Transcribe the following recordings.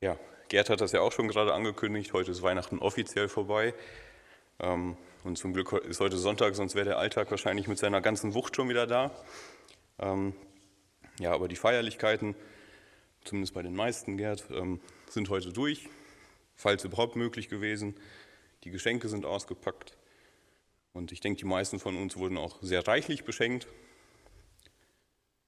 Ja, Gerd hat das ja auch schon gerade angekündigt. Heute ist Weihnachten offiziell vorbei. Ähm, und zum Glück ist heute Sonntag, sonst wäre der Alltag wahrscheinlich mit seiner ganzen Wucht schon wieder da. Ähm, ja, aber die Feierlichkeiten, zumindest bei den meisten, Gerd, ähm, sind heute durch, falls überhaupt möglich gewesen. Die Geschenke sind ausgepackt. Und ich denke, die meisten von uns wurden auch sehr reichlich beschenkt.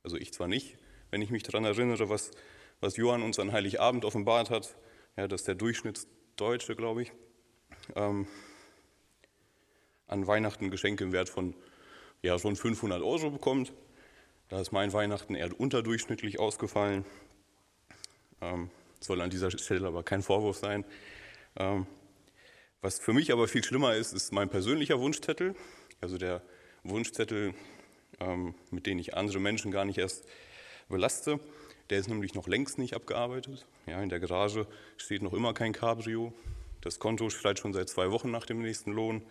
Also ich zwar nicht, wenn ich mich daran erinnere, was, was Johann uns an Heiligabend offenbart hat, ja, dass der Durchschnittsdeutsche, glaube ich, ähm, an Weihnachten Geschenke im Wert von ja, schon 500 Euro bekommt. Da ist mein Weihnachten eher unterdurchschnittlich ausgefallen. Ähm, soll an dieser Stelle aber kein Vorwurf sein. Ähm, was für mich aber viel schlimmer ist, ist mein persönlicher Wunschzettel. Also der Wunschzettel, ähm, mit dem ich andere Menschen gar nicht erst belaste. Der ist nämlich noch längst nicht abgearbeitet. Ja, in der Garage steht noch immer kein Cabrio. Das Konto schreit schon seit zwei Wochen nach dem nächsten Lohn.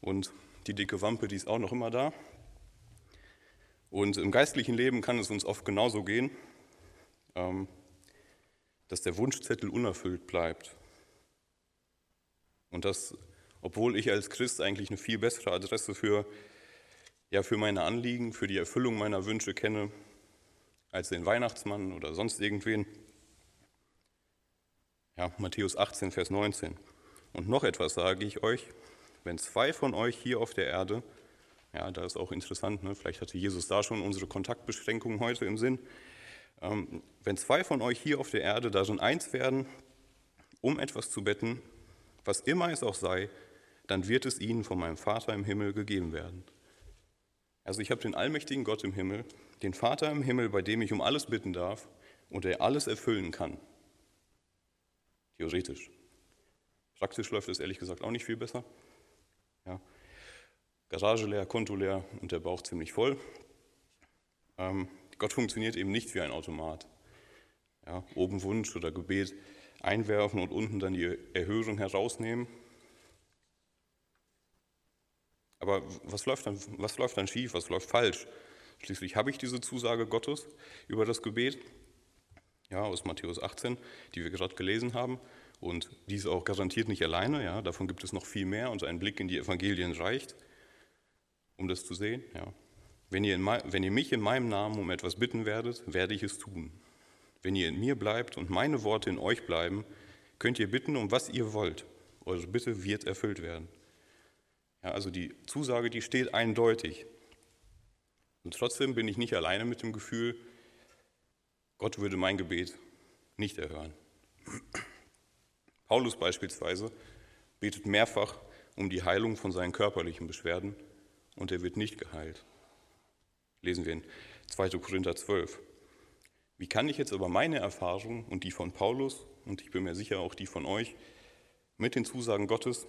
Und die dicke Wampe, die ist auch noch immer da. Und im geistlichen Leben kann es uns oft genauso gehen, ähm, dass der Wunschzettel unerfüllt bleibt. Und das, obwohl ich als Christ eigentlich eine viel bessere Adresse für, ja, für meine Anliegen, für die Erfüllung meiner Wünsche kenne, als den Weihnachtsmann oder sonst irgendwen. Ja, Matthäus 18, Vers 19. Und noch etwas sage ich euch, wenn zwei von euch hier auf der Erde, ja, da ist auch interessant, ne, vielleicht hatte Jesus da schon unsere Kontaktbeschränkungen heute im Sinn, ähm, wenn zwei von euch hier auf der Erde darin eins werden, um etwas zu betten, was immer es auch sei, dann wird es ihnen von meinem Vater im Himmel gegeben werden. Also ich habe den allmächtigen Gott im Himmel, den Vater im Himmel, bei dem ich um alles bitten darf und der alles erfüllen kann. Theoretisch. Praktisch läuft es ehrlich gesagt auch nicht viel besser. Ja. Garage leer, Konto leer und der Bauch ziemlich voll. Ähm, Gott funktioniert eben nicht wie ein Automat. Ja, oben Wunsch oder Gebet einwerfen und unten dann die Erhörung herausnehmen. Aber was läuft, dann, was läuft dann schief, was läuft falsch? Schließlich habe ich diese Zusage Gottes über das Gebet, ja, aus Matthäus 18, die wir gerade gelesen haben. Und dies auch garantiert nicht alleine, ja, davon gibt es noch viel mehr und ein Blick in die Evangelien reicht, um das zu sehen. Ja. Wenn, ihr wenn ihr mich in meinem Namen um etwas bitten werdet, werde ich es tun. Wenn ihr in mir bleibt und meine Worte in euch bleiben, könnt ihr bitten, um was ihr wollt. Eure Bitte wird erfüllt werden. Ja, also die Zusage, die steht eindeutig. Und trotzdem bin ich nicht alleine mit dem Gefühl, Gott würde mein Gebet nicht erhören. Paulus beispielsweise betet mehrfach um die Heilung von seinen körperlichen Beschwerden und er wird nicht geheilt. Lesen wir in 2. Korinther 12. Wie kann ich jetzt aber meine Erfahrung und die von Paulus und ich bin mir sicher auch die von euch mit den Zusagen Gottes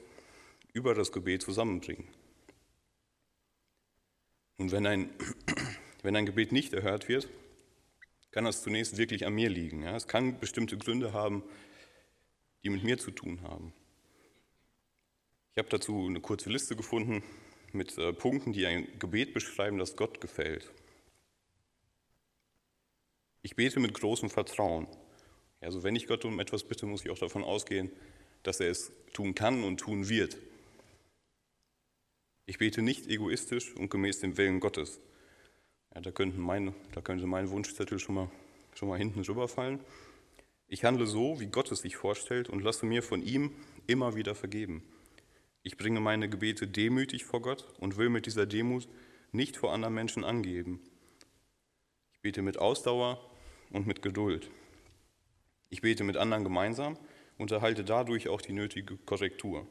über das Gebet zusammenbringen? Und wenn ein, wenn ein Gebet nicht erhört wird, kann das zunächst wirklich an mir liegen. Ja? Es kann bestimmte Gründe haben, die mit mir zu tun haben. Ich habe dazu eine kurze Liste gefunden mit äh, Punkten, die ein Gebet beschreiben, das Gott gefällt. Ich bete mit großem Vertrauen. Also wenn ich Gott um etwas bitte, muss ich auch davon ausgehen, dass er es tun kann und tun wird. Ich bete nicht egoistisch und gemäß dem Willen Gottes. Ja, da, meine, da könnte mein Wunschzettel schon mal, schon mal hinten drüber fallen. Ich handle so, wie Gott es sich vorstellt und lasse mir von ihm immer wieder vergeben. Ich bringe meine Gebete demütig vor Gott und will mit dieser Demut nicht vor anderen Menschen angeben. Ich bete mit Ausdauer und mit Geduld. Ich bete mit anderen gemeinsam und erhalte dadurch auch die nötige Korrektur.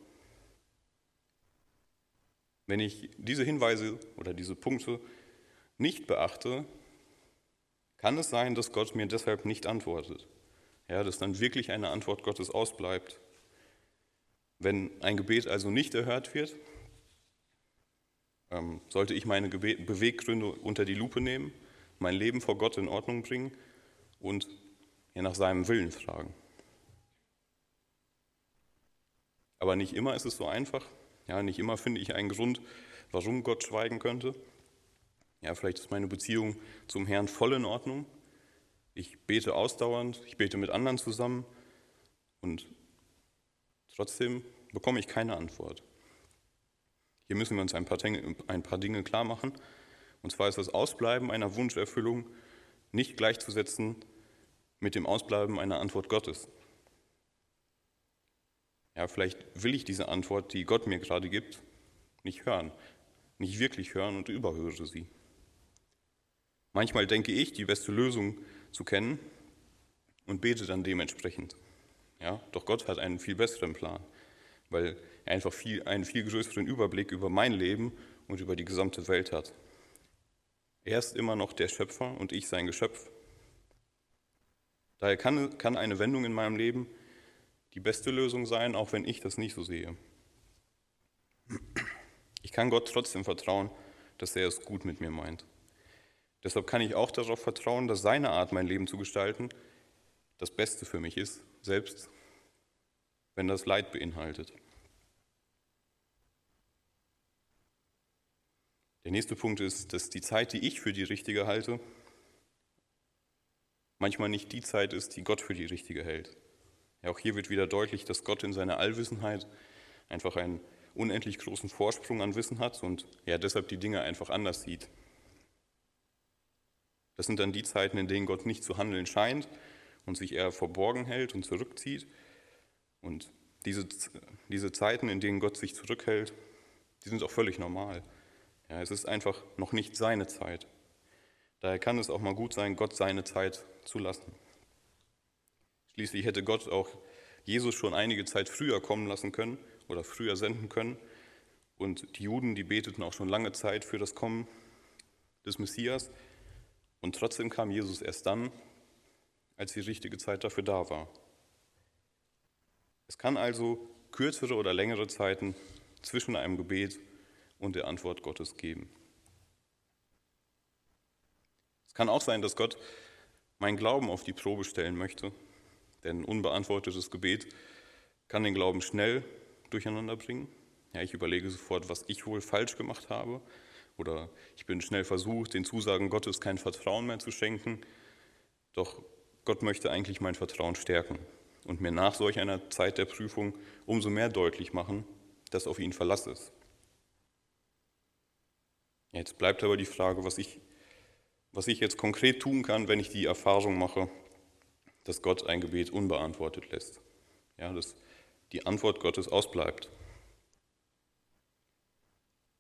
Wenn ich diese Hinweise oder diese Punkte nicht beachte, kann es sein, dass Gott mir deshalb nicht antwortet ja, dass dann wirklich eine Antwort Gottes ausbleibt. Wenn ein Gebet also nicht erhört wird, ähm, sollte ich meine Beweggründe unter die Lupe nehmen, mein Leben vor Gott in Ordnung bringen und ja, nach seinem Willen fragen. Aber nicht immer ist es so einfach. Ja, nicht immer finde ich einen Grund, warum Gott schweigen könnte. Ja, vielleicht ist meine Beziehung zum Herrn voll in Ordnung. Ich bete ausdauernd, ich bete mit anderen zusammen Und trotzdem bekomme ich keine Antwort. Hier müssen wir uns ein paar, Dinge, ein paar Dinge klar machen. Und zwar ist das Ausbleiben einer Wunscherfüllung nicht gleichzusetzen mit dem Ausbleiben einer Antwort Gottes. Ja, vielleicht will ich diese Antwort, die Gott mir gerade gibt, nicht hören, nicht wirklich hören und überhöre sie. Manchmal denke ich, die beste Lösung zu kennen und bete dann dementsprechend. Ja, doch Gott hat einen viel besseren Plan, weil er einfach viel, einen viel größeren Überblick über mein Leben und über die gesamte Welt hat. Er ist immer noch der Schöpfer und ich sein Geschöpf. Daher kann, kann eine Wendung in meinem Leben die beste Lösung sein, auch wenn ich das nicht so sehe. Ich kann Gott trotzdem vertrauen, dass er es gut mit mir meint. Deshalb kann ich auch darauf vertrauen, dass seine Art, mein Leben zu gestalten, das Beste für mich ist, selbst wenn das Leid beinhaltet. Der nächste Punkt ist, dass die Zeit, die ich für die richtige halte, manchmal nicht die Zeit ist, die Gott für die richtige hält. Auch hier wird wieder deutlich, dass Gott in seiner Allwissenheit einfach einen unendlich großen Vorsprung an Wissen hat und ja deshalb die Dinge einfach anders sieht. Das sind dann die Zeiten, in denen Gott nicht zu handeln scheint und sich eher verborgen hält und zurückzieht. Und diese, diese Zeiten, in denen Gott sich zurückhält, die sind auch völlig normal. Ja, es ist einfach noch nicht seine Zeit. Daher kann es auch mal gut sein, Gott seine Zeit zu lassen. Schließlich hätte Gott auch Jesus schon einige Zeit früher kommen lassen können oder früher senden können. Und die Juden, die beteten auch schon lange Zeit für das Kommen des Messias. Und trotzdem kam Jesus erst dann, als die richtige Zeit dafür da war. Es kann also kürzere oder längere Zeiten zwischen einem Gebet und der Antwort Gottes geben. Es kann auch sein, dass Gott meinen Glauben auf die Probe stellen möchte, denn unbeantwortetes Gebet kann den Glauben schnell durcheinander bringen. Ja, ich überlege sofort, was ich wohl falsch gemacht habe oder ich bin schnell versucht, den Zusagen Gottes kein Vertrauen mehr zu schenken. Doch Gott möchte eigentlich mein Vertrauen stärken und mir nach solch einer Zeit der Prüfung umso mehr deutlich machen, dass auf ihn Verlass ist. Jetzt bleibt aber die Frage, was ich, was ich jetzt konkret tun kann, wenn ich die Erfahrung mache, dass Gott ein Gebet unbeantwortet lässt. Ja, dass die Antwort Gottes ausbleibt.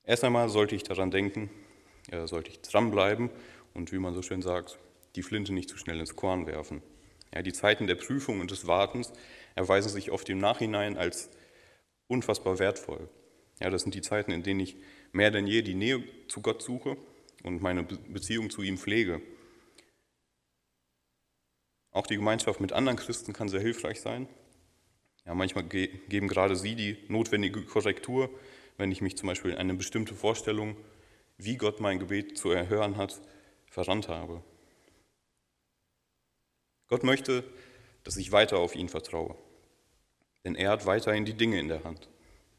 Erst einmal sollte ich daran denken, äh, sollte ich dranbleiben und wie man so schön sagt, die Flinte nicht zu schnell ins Korn werfen. Ja, die Zeiten der Prüfung und des Wartens erweisen sich oft im Nachhinein als unfassbar wertvoll. Ja, das sind die Zeiten, in denen ich mehr denn je die Nähe zu Gott suche und meine Beziehung zu ihm pflege. Auch die Gemeinschaft mit anderen Christen kann sehr hilfreich sein. Ja, manchmal geben gerade sie die notwendige Korrektur wenn ich mich zum Beispiel in eine bestimmte Vorstellung, wie Gott mein Gebet zu erhören hat, verrannt habe. Gott möchte, dass ich weiter auf ihn vertraue, denn er hat weiterhin die Dinge in der Hand.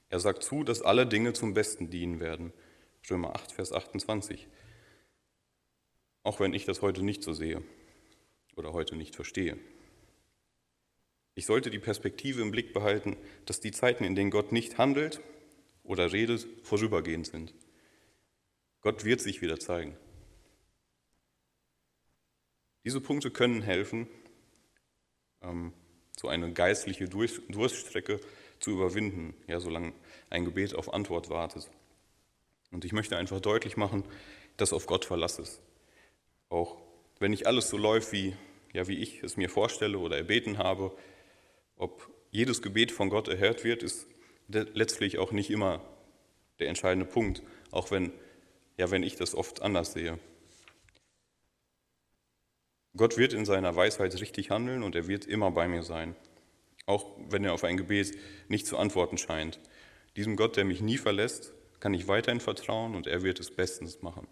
Er sagt zu, dass alle Dinge zum Besten dienen werden. Römer 8, Vers 28. Auch wenn ich das heute nicht so sehe oder heute nicht verstehe. Ich sollte die Perspektive im Blick behalten, dass die Zeiten, in denen Gott nicht handelt, oder redet, vorübergehend sind. Gott wird sich wieder zeigen. Diese Punkte können helfen, ähm, so eine geistliche Durststrecke zu überwinden, ja, solange ein Gebet auf Antwort wartet. Und ich möchte einfach deutlich machen, dass auf Gott Verlass ist. Auch wenn nicht alles so läuft, wie, ja, wie ich es mir vorstelle oder erbeten habe, ob jedes Gebet von Gott erhört wird, ist letztlich auch nicht immer der entscheidende Punkt, auch wenn, ja, wenn ich das oft anders sehe. Gott wird in seiner Weisheit richtig handeln und er wird immer bei mir sein, auch wenn er auf ein Gebet nicht zu antworten scheint. Diesem Gott, der mich nie verlässt, kann ich weiterhin vertrauen und er wird es bestens machen.